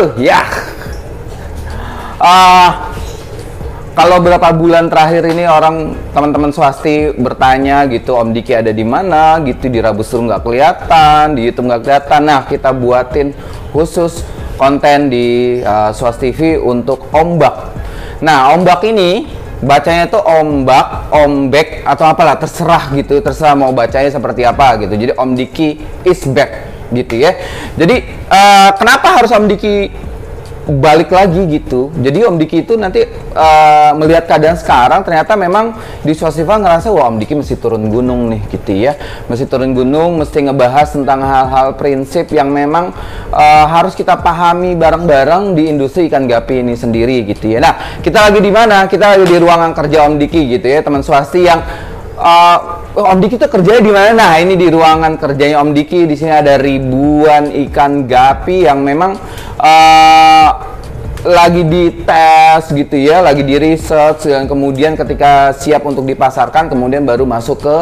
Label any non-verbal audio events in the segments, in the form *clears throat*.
Halo, ya. Ah, kalau beberapa bulan terakhir ini orang teman-teman swasti bertanya gitu Om Diki ada di mana gitu di Rabu Seru nggak kelihatan di YouTube nggak kelihatan. Nah kita buatin khusus konten di uh, Swasti TV untuk ombak. Nah ombak ini bacanya itu ombak ombek atau apalah terserah gitu terserah mau bacanya seperti apa gitu. Jadi Om Diki is back gitu ya jadi uh, kenapa harus Om Diki balik lagi gitu. Jadi Om Diki itu nanti uh, melihat keadaan sekarang ternyata memang di Swasiva ngerasa wah Om Diki mesti turun gunung nih gitu ya. Mesti turun gunung, mesti ngebahas tentang hal-hal prinsip yang memang uh, harus kita pahami bareng-bareng di industri ikan gapi ini sendiri gitu ya. Nah, kita lagi di mana? Kita lagi di ruangan kerja Om Diki gitu ya, teman swasti yang uh, Om Diki tuh kerjanya di mana? Nah, ini di ruangan kerjanya Om Diki. Di sini ada ribuan ikan gapi yang memang uh, lagi dites gitu ya, lagi di research dan kemudian ketika siap untuk dipasarkan kemudian baru masuk ke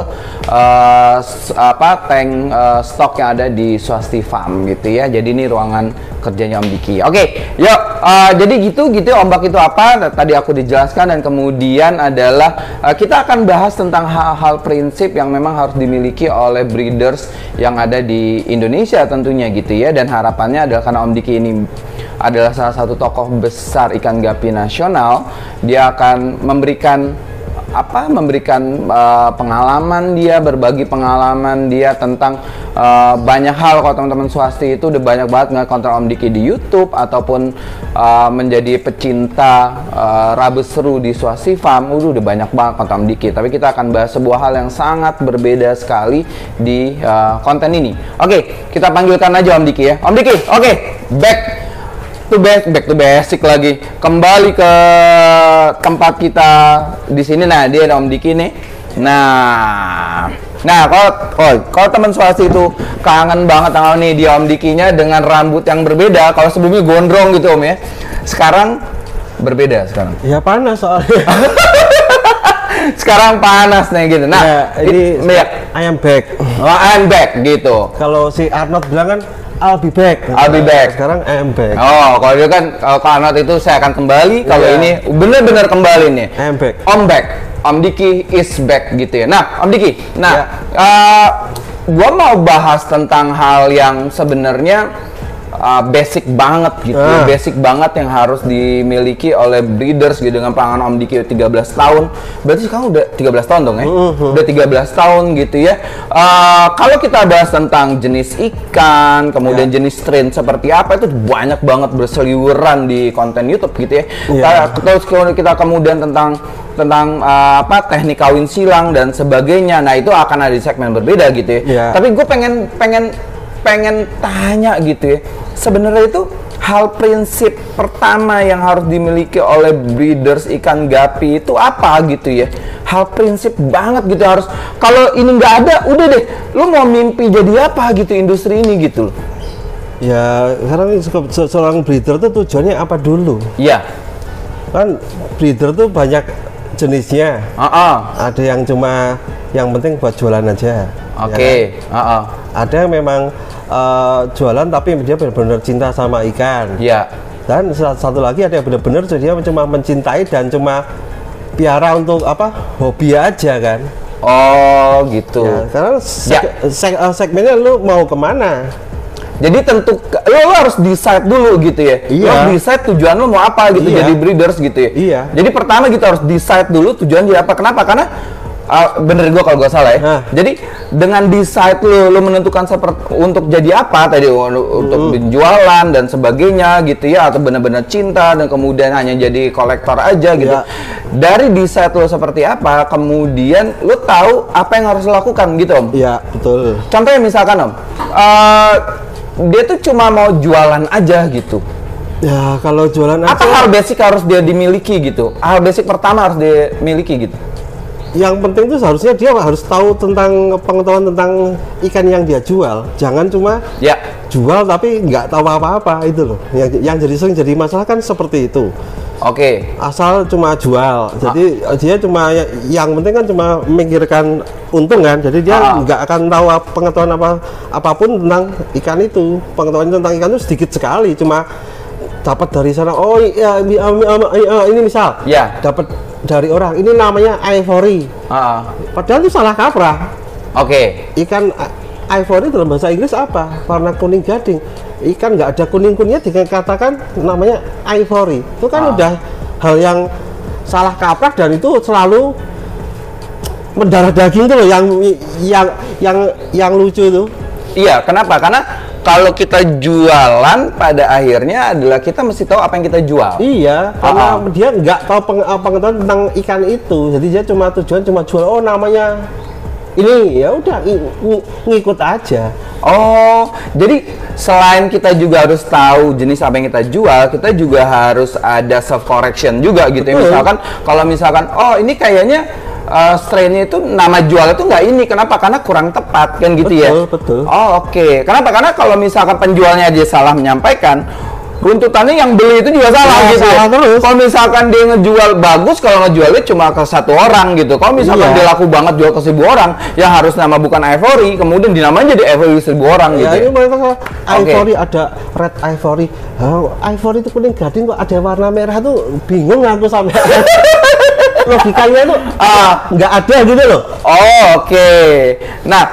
uh, apa tank uh, stok yang ada di Swasti Farm gitu ya. Jadi ini ruangan kerjanya Om Diki. Oke, okay, yuk uh, jadi gitu gitu ombak itu apa? Tadi aku dijelaskan dan kemudian adalah uh, kita akan bahas tentang hal-hal prinsip yang memang harus dimiliki oleh breeders yang ada di Indonesia tentunya gitu ya dan harapannya adalah karena Om Diki ini adalah salah satu tokoh besar ikan gapi nasional. Dia akan memberikan apa memberikan uh, pengalaman dia berbagi pengalaman dia tentang uh, banyak hal. Kalau teman-teman swasti itu udah banyak banget nggak konten Om Diki di YouTube ataupun uh, menjadi pecinta uh, rabu seru di swasti farm udah udah banyak banget konten Om Diki. Tapi kita akan bahas sebuah hal yang sangat berbeda sekali di uh, konten ini. Oke kita panggilkan aja Om Diki ya. Om Diki oke back to back back to basic lagi. Kembali ke tempat kita di sini. Nah dia ada Om Diki nih. Nah nah kalau oh, kalau teman swasti itu kangen banget tanggal nih dia Om Dikinya dengan rambut yang berbeda. Kalau sebelumnya gondrong gitu Om ya. Sekarang berbeda sekarang. Ya panas soalnya. *laughs* Sekarang panas nih gitu. Nah ya, ini ya. I am back. Oh, I am back gitu. Kalau si Arnold bilang kan I'll be back. I'll be back. Sekarang I am back. Oh, kalau dia kan kalau Kanat itu saya akan kembali. Kalau yeah. ini benar-benar kembali nih. I am back. Om back. Om Diki is back gitu ya. Nah, Om Diki. Nah, yeah. Ya. uh, gua mau bahas tentang hal yang sebenarnya uh, basic banget gitu, uh. basic banget yang harus dimiliki oleh breeders gitu dengan pengalaman Om Diki 13 tahun. Berarti sekarang udah 13 tahun dong ya? Uh -huh. Udah 13 tahun gitu ya. Uh, kalau kita bahas tentang jenis ikan, kemudian yeah. jenis strain seperti apa itu banyak banget berseliweran di konten YouTube gitu ya. Yeah. Terus kita kemudian tentang tentang uh, apa teknik kawin silang dan sebagainya. Nah, itu akan ada di segmen berbeda gitu ya. Yeah. Tapi gue pengen pengen pengen tanya gitu ya sebenarnya itu hal prinsip pertama yang harus dimiliki oleh breeders ikan gapi itu apa gitu ya hal prinsip banget gitu harus kalau ini nggak ada udah deh lu mau mimpi jadi apa gitu industri ini gitu ya sekarang seorang breeder tuh tujuannya apa dulu ya kan breeder tuh banyak jenisnya uh -uh. ada yang cuma yang penting buat jualan aja oke okay. ya kan? uh -uh. ada yang memang uh, jualan tapi dia benar-benar cinta sama ikan. Iya. Dan satu lagi ada yang benar-benar dia cuma mencintai dan cuma piara untuk apa hobi aja kan. Oh gitu. Ya, karena seg ya. seg eh, segmennya lu mau ke mana? Jadi tentu lo, lo harus decide dulu gitu ya. Iya. Lo harus decide tujuan lo mau apa gitu iya. jadi breeders gitu ya. Iya. Jadi pertama kita harus decide dulu tujuan dia apa. Kenapa? Karena uh, bener gue kalau gue salah ya. Nah. Jadi dengan decide lu, lu menentukan seperti untuk jadi apa tadi untuk hmm. jualan dan sebagainya gitu ya atau benar-benar cinta dan kemudian hanya jadi kolektor aja gitu. Ya. Dari decide lu seperti apa, kemudian lu tahu apa yang harus lakukan gitu om. Iya betul. Contohnya misalkan om, uh, dia tuh cuma mau jualan aja gitu. Ya kalau jualan apa aja, hal basic harus dia dimiliki gitu? Hal basic pertama harus dimiliki gitu yang penting itu seharusnya dia harus tahu tentang pengetahuan tentang ikan yang dia jual. Jangan cuma ya jual tapi nggak tahu apa-apa itu loh. Yang, yang jadi sering jadi masalah kan seperti itu. Oke. Okay. Asal cuma jual. Jadi ah. dia cuma ya, yang penting kan cuma memikirkan untung kan. Jadi dia ah. nggak akan tahu pengetahuan apa apa pun tentang ikan itu. Pengetahuan tentang ikan itu sedikit sekali. Cuma dapat dari sana oh iya ini, ini misal Ya. dapat dari orang. Ini namanya ivory. Ah, padahal itu salah kaprah. Oke. ikan i- ivory dalam bahasa Inggris apa? Warna kuning gading. Ikan nggak ada kuning kuningnya dikatakan namanya ivory. Itu kan Ah. udah hal yang salah kaprah dan itu selalu mendarah daging tuh loh yang yang yang yang lucu itu. Iya, kenapa? Karena kalau kita jualan pada akhirnya adalah kita mesti tahu apa yang kita jual. Iya, karena Ah. dia nggak tahu peng- eh, pengetahuan tentang ikan itu. Jadi dia cuma tujuan cuma jual oh namanya ini ya udah ng- ng- ngikut aja. Oh, jadi selain kita juga harus tahu jenis apa yang kita jual, kita juga harus ada self correction juga gitu ya. Misalkan kalau misalkan oh ini kayaknya uh, strainnya itu nama jual itu nggak ini, kenapa? Karena kurang tepat kan gitu ya. Betul, betul. Oh oke, kenapa? Karena kalau misalkan penjualnya aja salah menyampaikan, runtutannya yang beli itu juga salah Iya, gitu. salah ya. terus. Kalau misalkan dia ngejual bagus, kalau ngejualnya cuma ke satu orang gitu. Kalau misalkan Iya. dia laku banget jual ke seribu orang, yang harus nama bukan Ivory, kemudian dinamain jadi Ivory seribu orang Ya, gitu. ini mereka salah. Oke. ivory ada red ivory. Oh, ivory itu kuning gading kok ada warna merah tuh bingung aku sampai *laughs* logikanya tuh Ah. nggak ada gitu loh. Oh, oke. Nah,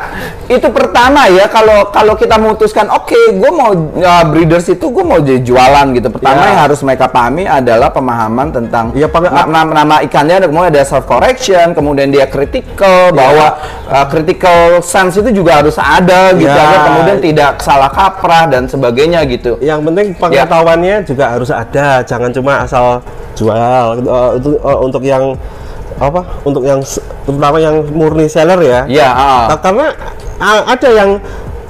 itu pertama ya kalau kalau kita memutuskan oke, gue mau uh, breeders itu gue mau jadi jualan gitu. Pertama Ya. yang harus mereka pahami adalah pemahaman tentang Ya, na- nama, nama ikannya, kemudian ada self correction, kemudian dia critical bahwa uh, critical sense itu juga harus ada gitu Ya. agar kemudian tidak salah kaprah dan sebagainya gitu. Yang penting Ya. pengetahuannya juga harus ada, jangan cuma asal jual. Eh, itu eh, untuk yang apa? Untuk yang terutama yang murni seller ya. Ya. Nah, karena ada yang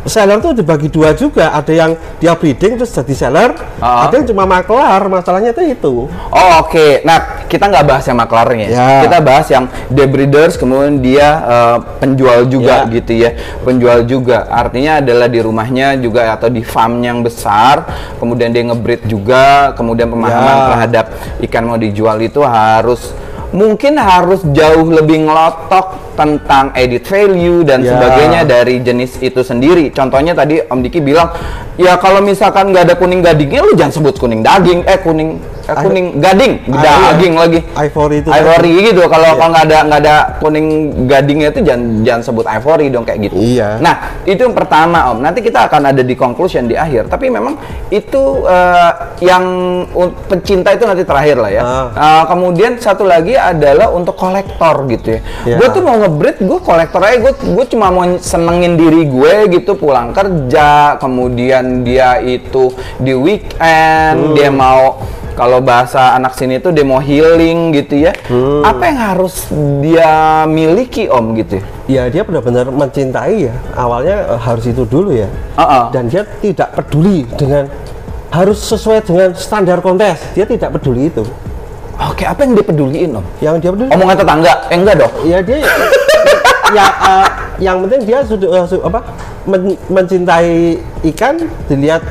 seller tuh dibagi dua juga, ada yang dia breeding terus jadi seller, Ah. ada yang cuma maklar. Masalahnya itu itu. Oh oke, nah kita nggak bahas yang maklarnya, Ya. kita bahas yang the breeders, kemudian dia eh, penjual juga Ya. gitu ya, penjual juga. Artinya adalah di rumahnya juga atau di farm yang besar, kemudian dia ngebreed juga, kemudian pemahaman Ya. terhadap ikan mau dijual itu harus mungkin harus jauh lebih ngelotok tentang edit value dan Ya. sebagainya dari jenis itu sendiri. Contohnya tadi Om Diki bilang, ya kalau misalkan nggak ada kuning gadingnya, lu jangan sebut kuning daging, eh kuning eh, I- kuning gading, Ah, daging iya. lagi. Ivory itu Ivory gitu. Kalau Iya. kalau nggak ada nggak ada kuning gadingnya itu jangan jangan sebut ivory dong kayak gitu. Iya. Nah itu yang pertama Om. Nanti kita akan ada di conclusion di akhir. Tapi memang itu eh, yang pencinta itu nanti terakhir lah ya. Ah. Uh, kemudian satu lagi adalah untuk kolektor gitu ya. Ya. Gue tuh mau ngebreed, gue kolektor aja. Gue gue cuma mau senengin diri gue gitu pulang kerja. Kemudian dia itu di weekend dia mau kalau bahasa anak sini tuh dia mau healing gitu ya. Apa yang harus dia miliki om gitu? Ya dia benar-benar mencintai ya. Awalnya eh, harus itu dulu ya. Uh-uh. Dan dia tidak peduli dengan harus sesuai dengan standar kontes. Dia tidak peduli itu. Oke, apa yang dia peduliin om? Yang dia peduli Omongan tetangga? Eh enggak dong. ya dia ya eh, yang penting dia sudah eh, su- apa men- mencintai ikan dilihat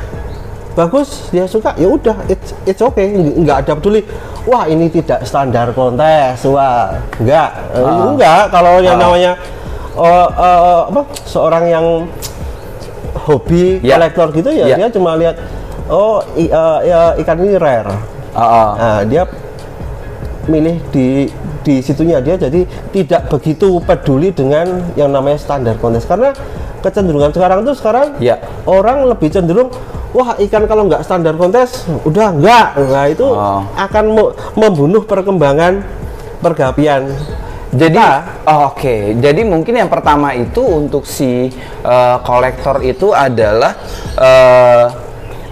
bagus dia suka ya udah it's, it's okay Ng- nggak ada peduli wah ini tidak standar kontes wah enggak Eh, Ah. enggak kalau yang Ah. namanya eh, eh, apa seorang yang hobi Ya. kolektor gitu ya, Ya. dia cuma lihat oh i- eh, ya, ikan ini rare Uh-uh. Nah, dia milih di di situnya dia jadi tidak begitu peduli dengan yang namanya standar kontes karena kecenderungan sekarang tuh sekarang Ya. orang lebih cenderung wah ikan kalau nggak standar kontes udah enggak nah itu Oh. akan me- membunuh perkembangan pergapian Jadi, oh, oke. Jadi mungkin yang pertama itu untuk si eh, kolektor itu adalah eh,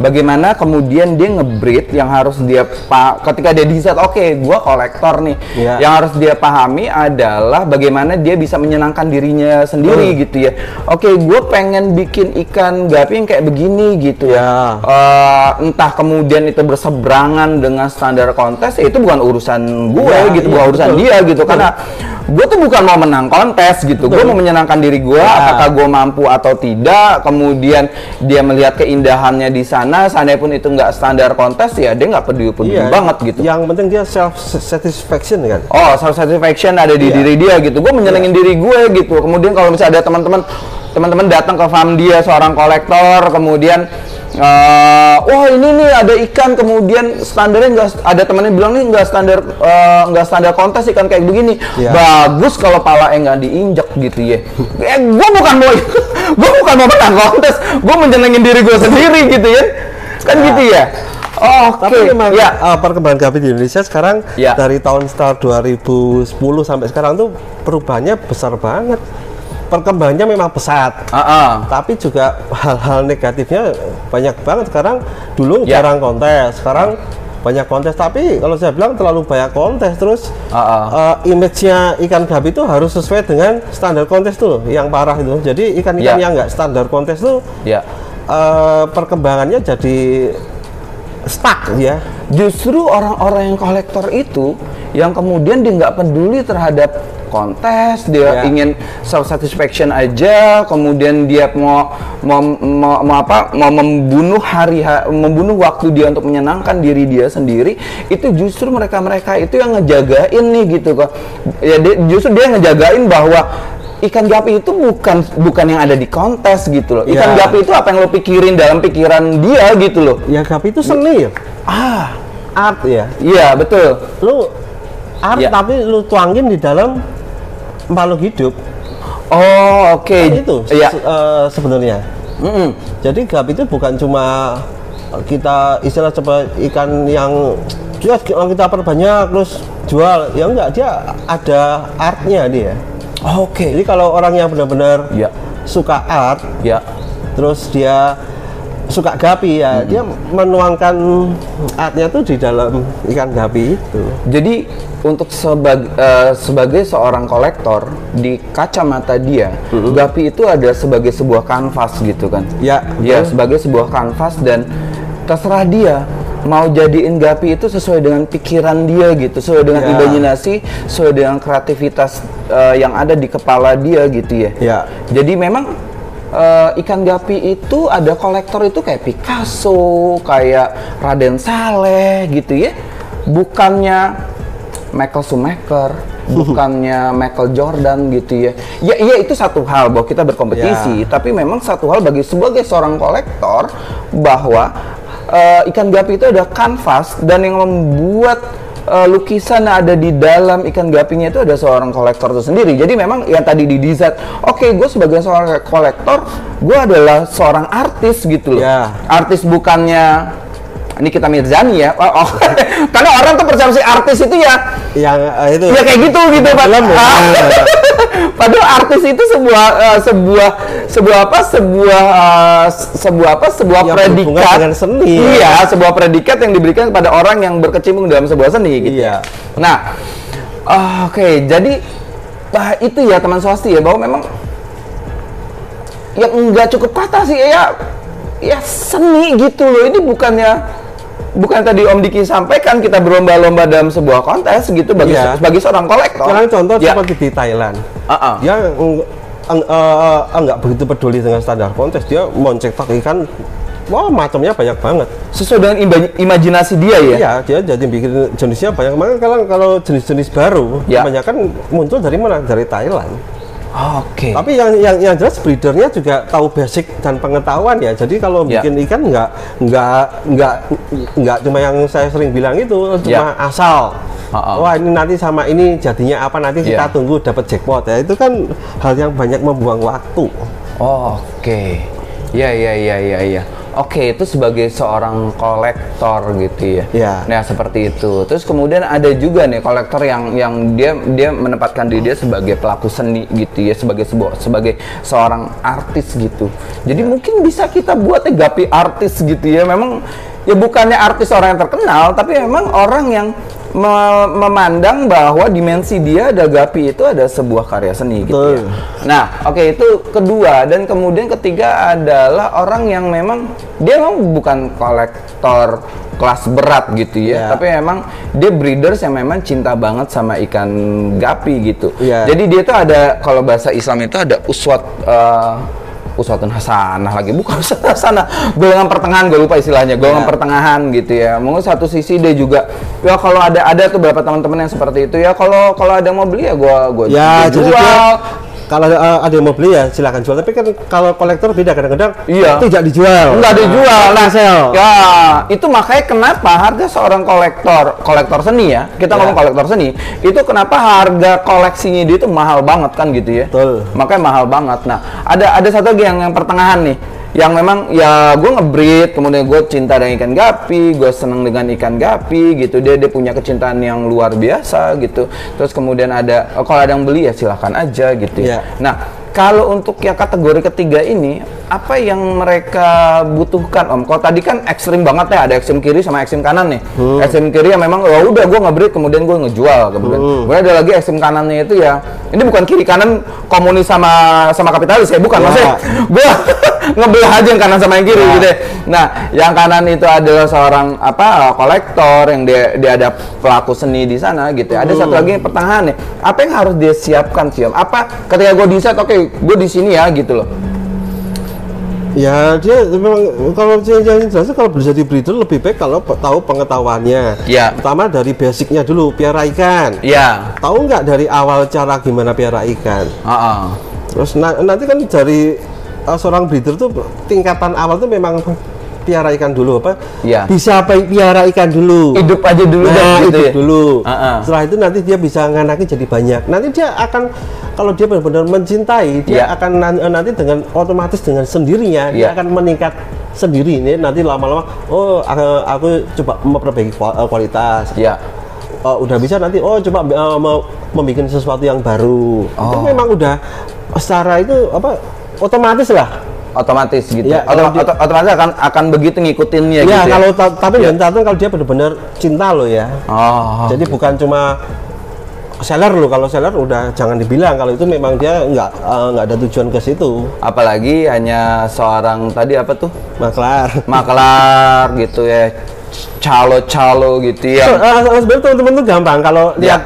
bagaimana kemudian dia ngebreed yang harus dia pa ketika dia decide oke gua kolektor nih Iya. yang harus dia pahami adalah bagaimana dia bisa menyenangkan dirinya sendiri Hmm. gitu ya oke gue pengen bikin ikan gapi yang kayak begini gitu Ya. Eh, entah kemudian itu berseberangan dengan standar kontes ya itu bukan urusan gue Ya, gitu iya, bukan urusan betul. dia gitu Betul. karena gue tuh bukan mau menang kontes gitu gue mau menyenangkan diri gue Ya. apakah gue mampu atau tidak kemudian dia melihat keindahannya di sana seandainya pun itu nggak standar kontes ya dia nggak peduli peduli Iya, banget gitu yang penting dia self satisfaction kan Oh, self satisfaction ada di Iya. diri dia gitu. Gue menyenengin diri gue gitu. Kemudian kalau misalnya ada teman-teman teman-teman datang ke farm dia seorang kolektor, kemudian eh, wah ini nih ada ikan kemudian standarnya nggak ada temennya bilang nih nggak standar eh, nggak standar kontes ikan kayak begini. Iya. bagus kalau pala nggak diinjak gitu ya. Eh, gue bukan mau *laughs* gue bukan mau menang kontes. Gue menjenengin diri gue sendiri gitu ya. Kan gitu ya? Oh, oke Tapi memang ya. uh, perkembangan gapi di Indonesia sekarang Ya. dari tahun start 2010 sampai sekarang tuh perubahannya besar banget. Perkembangannya memang pesat. Ah, ah. Tapi juga hal-hal negatifnya banyak banget sekarang. Dulu Ya. jarang kontes, sekarang banyak kontes. Tapi kalau saya bilang terlalu banyak kontes terus Ah, ah. uh, image-nya ikan gapi itu harus sesuai dengan standar kontes tuh yang parah itu. Jadi ikan-ikan Ya. yang nggak standar kontes tuh ya uh, perkembangannya jadi stuck ya. justru orang-orang yang kolektor itu yang kemudian dia nggak peduli terhadap kontes dia Ya. ingin self satisfaction aja kemudian dia mau mau, mau, mau apa mau membunuh hari ha- membunuh waktu dia untuk menyenangkan diri dia sendiri itu justru mereka mereka itu yang ngejagain nih gitu kok ya dia- justru dia ngejagain bahwa ikan gapi itu bukan bukan yang ada di kontes gitu loh ikan Ya. gapi itu apa yang lo pikirin dalam pikiran dia gitu loh Ya gapi itu seni ya. ah art ya Iya betul. lu art Ya. tapi lu tuangin di dalam makhluk hidup Oh oke. Kan itu Iya. se- eh, sebenarnya Mm-mm. jadi gap itu bukan cuma kita istilah coba ikan yang ya kita perbanyak terus jual ya enggak dia ada artnya dia Oke. jadi kalau orang yang benar-benar Ya. suka art Ya. terus dia suka gapi ya dia menuangkan artnya tuh di dalam ikan gapi itu Jadi untuk sebagai sebagai seorang kolektor di kacamata dia, gapi itu ada sebagai sebuah kanvas gitu kan? Ya, Ya betul. sebagai sebuah kanvas dan terserah dia mau jadiin gapi itu sesuai dengan pikiran dia gitu, sesuai dengan Ya. imajinasi, sesuai dengan kreativitas eh, yang ada di kepala dia gitu ya. Ya. Jadi memang eh, ikan gapi itu ada kolektor itu kayak Picasso, kayak Raden Saleh gitu ya. Bukannya Michael Schumacher, *laughs* bukannya Michael Jordan gitu ya. Ya iya itu satu hal bahwa kita berkompetisi, tapi memang satu hal bagi sebagai seorang kolektor bahwa eh, ikan gapi itu ada kanvas dan yang membuat eh, lukisan yang ada di dalam ikan gapinya itu ada seorang kolektor itu sendiri. Jadi memang yang tadi didesain, oke gue sebagai seorang kolektor, gue adalah seorang artis gitu loh. Ya. Artis bukannya ini kita Mirzani ya. Oh, oh. *laughs* Karena orang tuh persepsi artis itu ya yang eh, itu ya kayak gitu gitu Pak. Ya. Ah. Padahal artis itu sebuah eh, sebuah sebuah apa sebuah eh, sebuah apa sebuah Yang predikat dengan seni. Iya, sebuah predikat yang diberikan kepada orang yang berkecimpung dalam sebuah seni gitu. Iya. Nah, ah, oke, jadi ah, itu ya teman swasti ya bahwa memang yang enggak cukup kata sih ya ya seni gitu loh. Ini bukannya bukan tadi Om Diki sampaikan kita berlomba-lomba dalam sebuah kontes gitu bagi Iya. sebagai seorang kolektor. sekarang contoh Ya. seperti di Thailand Ah, ah. dia eng- eh, enggak begitu peduli dengan standar kontes dia mencetak ikan wah macamnya banyak banget sesuai dengan imajinasi dia ya. Iya, dia jadi bikin jenisnya banyak banget. Kalau kalau jenis-jenis baru, Ya. kebanyakan muncul dari mana? Dari Thailand. Oke. Tapi yang yang yang jelas breedernya juga tahu basic dan pengetahuan ya. Jadi kalau Ya. bikin ikan nggak nggak nggak nggak cuma yang saya sering bilang itu cuma Ya. asal. Ha-ha. Wah ini nanti sama ini jadinya apa nanti kita Ya. tunggu dapat jackpot ya. Itu kan hal yang banyak membuang waktu. Oh, Oke, ya ya ya ya ya. Oke, itu sebagai seorang kolektor gitu ya. Ya. Nah seperti itu. Terus kemudian ada juga nih kolektor yang yang dia dia menempatkan diri dia sebagai pelaku seni gitu ya, sebagai sebuah sebagai seorang artis gitu. Jadi mungkin bisa kita buat gapi artis gitu ya. Memang ya bukannya artis orang yang terkenal, tapi memang orang yang me- memandang bahwa dimensi dia ada gapi itu ada sebuah karya seni gitu ya. Nah, oke itu kedua dan kemudian ketiga adalah orang yang memang dia memang bukan kolektor kelas berat gitu ya, Ya. tapi memang dia breeders yang memang cinta banget sama ikan gapi gitu. Ya. Jadi dia tuh ada kalau bahasa Islam itu ada uswat eh, uswatun hasanah lagi. Bukan uswatun hasanah. Golongan pertengahan gue lupa istilahnya. Golongan Ya. pertengahan gitu ya. Mungkin satu sisi dia juga ya kalau ada ada tuh beberapa teman-teman yang seperti itu ya. Kalau kalau ada yang mau beli ya gue gue Ya, jadi jual kalau uh, ada yang mau beli ya silakan jual. Tapi kan kalau kolektor beda kadang-kadang Iya. tidak dijual. nggak dijual Nah, nah sel. ya itu makanya kenapa harga seorang kolektor kolektor seni ya kita Ya. ngomong kolektor seni itu kenapa harga koleksinya dia itu mahal banget kan gitu ya Betul. makanya mahal banget nah ada ada satu lagi yang yang pertengahan nih yang memang ya gue ngebreed kemudian gue cinta dengan ikan gapi gue seneng dengan ikan gapi gitu dia dia punya kecintaan yang luar biasa gitu terus kemudian ada oh, kalau ada yang beli ya silahkan aja gitu ya. Iya. Nah, kalau untuk yang kategori ketiga ini, apa yang mereka butuhkan, Om? Kalau tadi kan ekstrim banget ya, ada ekstrim kiri sama ekstrim kanan nih. Ekstrim kiri yang memang, ya udah gue ngebreed, kemudian gue ngejual, kemudian. Kemudian ada lagi ekstrim kanannya itu ya, ini bukan kiri kanan komunis sama sama kapitalis ya, bukan. Ya. Maksudnya, gue *laughs* ngebelah aja yang kanan sama yang kiri gitu ya. Nah, yang kanan itu adalah seorang apa kolektor yang dia dia ada pelaku seni di sana gitu. ya. Ada satu lagi pertengahan nih. Apa yang harus dia siapkan sih, Om? Apa ketika gue di set, oke, gue di sini ya gitu loh. Ya dia memang kalau yang jelas kalau bisa breeder lebih baik kalau tahu pengetahuannya. Ya. Pertama dari basicnya dulu piara ikan. Iya. Tahu nggak dari awal cara gimana piara ikan? Heeh. Terus na- nanti kan dari uh, seorang breeder tuh tingkatan awal tuh memang piara ikan dulu apa? Iya. Bisa pi- piara ikan dulu. Hidup aja dulu nah, dah, gitu hidup ya. dulu. Uh-uh. Setelah itu nanti dia bisa nganakin jadi banyak. Nanti dia akan kalau dia benar-benar mencintai, dia Iya. akan nan- nanti dengan otomatis dengan sendirinya Iya. dia akan meningkat sendiri ini nanti lama-lama oh aku, aku coba memperbaiki eh, kualitas Iya. Oh, udah bisa nanti oh coba uh, mau membuat sesuatu yang baru itu Oh. memang udah secara itu apa otomatis lah Otomatis gitu. Iya, Otom- dia- oto- otomatis akan akan begitu ngikutinnya ya, gitu ya. kalau ta- tapi Iya. dengan catatan kalau dia benar-benar cinta loh ya Oh. jadi bukan cuma seller loh kalau seller udah jangan dibilang kalau itu memang dia nggak eh, nggak ada tujuan ke situ apalagi hanya seorang tadi apa tuh? maklar *laughs* maklar gitu ya calo-calo gitu ya So, eh, sebenarnya teman-teman tuh gampang kalau Ya. lihat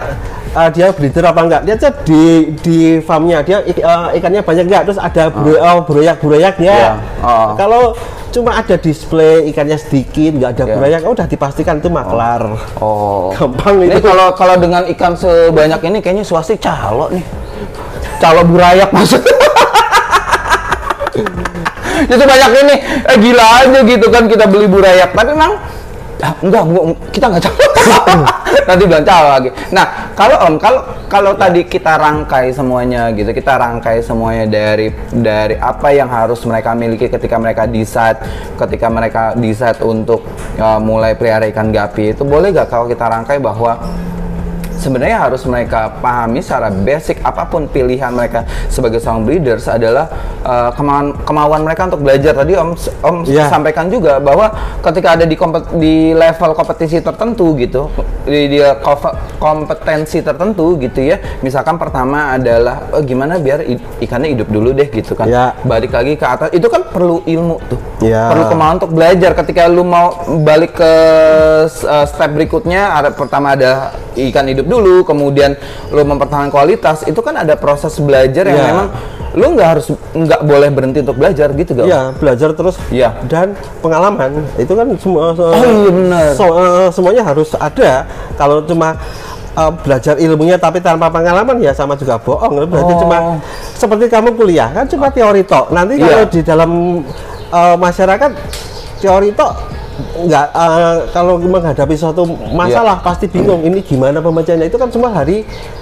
eh, dia breeder apa enggak? Lihat aja di di farmnya. Dia ik- eh, ikannya banyak enggak? Terus ada bro, oh, broyak-broyaknya Ya. Oh. kalau cuma ada display ikannya sedikit nggak ada broyak oh, udah dipastikan itu maklar. Oh. *laughs* Gampang ini kalau kalau dengan ikan sebanyak ini kayaknya swasti calo nih. Calo burayak maksudnya *laughs* itu banyak ini. Eh gila aja gitu kan kita beli burayak. Tapi memang ah, enggak gua, kita nggak calo *laughs* nanti bilang calo lagi. Nah kalau om kalau kalau tadi kita rangkai semuanya gitu kita rangkai semuanya dari dari apa yang harus mereka miliki ketika mereka decide ketika mereka decide untuk uh, mulai pelihara ikan gapi itu boleh gak kalau kita rangkai bahwa sebenarnya harus mereka pahami secara basic apa pun pilihan mereka sebagai seorang breeders adalah uh, kemauan kemauan mereka untuk belajar tadi om om Iya. sampaikan juga bahwa ketika ada di kompet- di level kompetisi tertentu gitu di, di kompetensi tertentu gitu ya misalkan pertama adalah oh, gimana biar ikannya hidup dulu deh gitu kan Ya. balik lagi ke atas itu kan perlu ilmu tuh Ya. perlu kemauan untuk belajar ketika lu mau balik ke uh, step berikutnya ada pertama ada ikan hidup dulu kemudian lu mempertahankan kualitas itu kan ada proses belajar yang Ya. memang lu nggak harus nggak boleh berhenti untuk belajar gitu gak? Iya, belajar terus. Iya. Dan pengalaman itu kan semua se- Oh, iya so- eh, semuanya harus ada. Kalau cuma eh, belajar ilmunya tapi tanpa pengalaman ya sama juga bohong. Berarti Oh. cuma seperti kamu kuliah kan cuma teori tok. Nanti Iya. kalau di dalam eh, masyarakat teori tok nggak eh, kalau menghadapi suatu masalah pasti bingung ini gimana pembacanya itu kan semua hari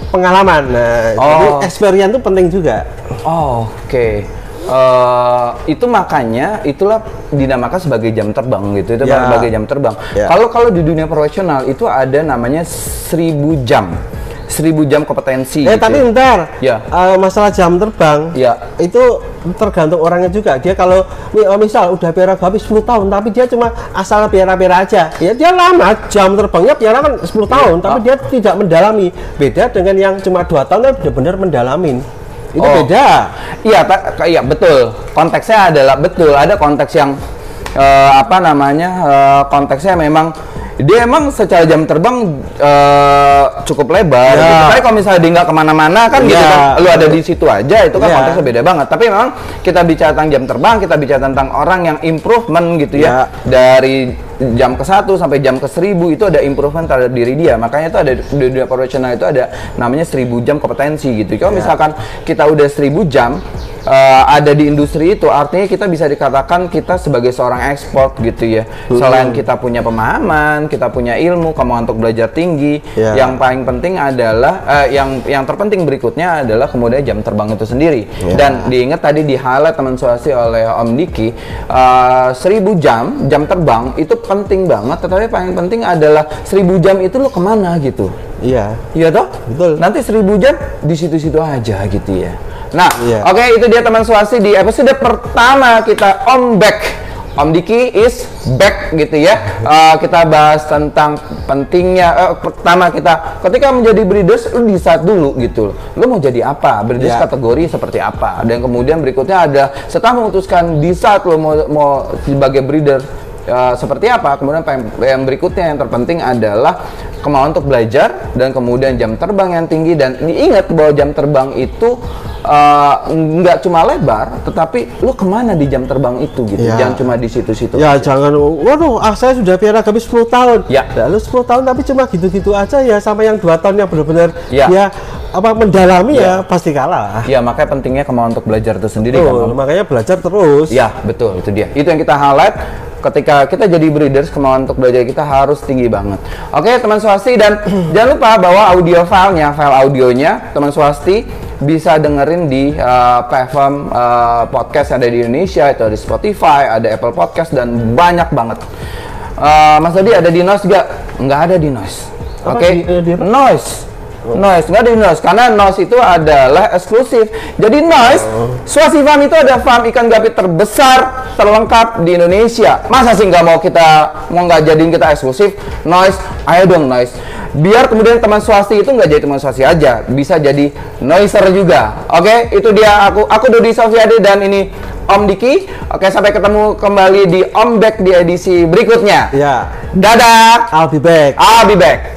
pengalaman. Nah, jadi Oh. experience itu penting juga. Oh, oke. Eh, itu makanya itulah dinamakan sebagai jam terbang gitu itu Ya. sebagai jam terbang. Ya. Kalau kalau di dunia profesional itu ada namanya seribu jam, seribu jam kompetensi. Eh gitu tapi ntar Ya. eh, masalah jam terbang Ya. itu tergantung orangnya juga dia kalau eh, misal udah piara habis 10 tahun tapi dia cuma asal piara-piara aja ya dia lama jam terbangnya piara kan 10 tahun tapi Ah. dia tidak mendalami beda dengan yang cuma dua tahun kan benar-benar mendalamin itu Oh. beda Iya, tak, iya betul. Konteksnya adalah betul. Ada konteks yang eh, apa namanya? eh, konteksnya memang dia emang secara jam terbang eh, cukup lebar. Ya. Gitu. Tapi kalau misalnya dia nggak ke mana-mana kan gitu Ya. kan, lu ada di situ aja itu kan Ya. konteksnya beda banget. Tapi memang kita bicara tentang jam terbang, kita bicara tentang orang yang improvement gitu ya, Ya. dari jam ke satu sampai jam ke seribu itu ada improvement terhadap diri dia. Makanya itu ada di dunia profesional itu ada namanya seribu jam kompetensi gitu. Kalau Ya. misalkan kita udah seribu jam eh, ada di industri itu, artinya kita bisa dikatakan kita sebagai seorang ekspor gitu ya. Selain kita punya pemahaman, kita punya ilmu, kemauan untuk belajar tinggi. Ya. Yang paling penting adalah eh, yang yang terpenting berikutnya adalah kemudian jam terbang itu sendiri. Ya. Dan diingat tadi di highlight teman suasi oleh Om Diki, eh, 1000 jam jam terbang itu penting banget. Tetapi paling penting adalah 1000 jam itu lo ke mana gitu. Iya. Iya toh? Betul. Nanti 1000 jam di situ-situ aja gitu ya. Nah, Iya. oke itu dia teman suasi di episode pertama kita Om Back. Om Diki is back gitu ya. *laughs* Eh, kita bahas tentang pentingnya eh, pertama kita ketika menjadi breeders lu decide dulu gitu. Lu mau jadi apa? Breeders Ya. kategori seperti apa? Dan kemudian berikutnya ada setelah memutuskan decide lu mau mau sebagai breeder eh, seperti apa? Kemudian yang, berikutnya yang terpenting adalah kemauan untuk belajar dan kemudian jam terbang yang tinggi dan diingat bahwa jam terbang itu eh, nggak cuma lebar, tetapi lu ke mana di jam terbang itu gitu, Ya. jangan cuma di situ-situ. Ya jangan, waduh, ah saya sudah piara kami 10 tahun. Ya. Lalu 10 tahun tapi cuma gitu-gitu aja ya sama yang dua tahun yang benar-benar Ya. dia apa mendalami ya, pasti kalah. Ya makanya pentingnya kemauan untuk belajar itu sendiri kan. Betul, Om. makanya belajar terus. Ya betul itu dia. Itu yang kita highlight ketika kita jadi breeders kemauan untuk belajar kita harus tinggi banget. Oke teman swasti dan *clears throat* jangan lupa bahwa audio filenya, file audionya teman swasti bisa dengerin di uh, platform uh, podcast yang ada di Indonesia itu ada di Spotify, ada Apple Podcast dan banyak banget. Uh, Mas Dodi ada di Noise juga? Nggak ada di Noise. Oke, di- eh, di apa? Noise. Noise, nggak ada di Noise karena Noise itu adalah eksklusif. Jadi Noise, Swasti Farm itu ada farm ikan gapit terbesar, terlengkap di Indonesia. Masa sih nggak mau kita mau nggak jadiin kita eksklusif? Noise, ayo dong Noise. Biar kemudian teman swasti itu nggak jadi teman swasti aja, bisa jadi noiser juga. Oke, itu dia aku aku Dodi Sofiade dan ini Om Diki. Oke, sampai ketemu kembali di Om Back di edisi berikutnya. Ya. Dadah. I'll be back. I'll be back.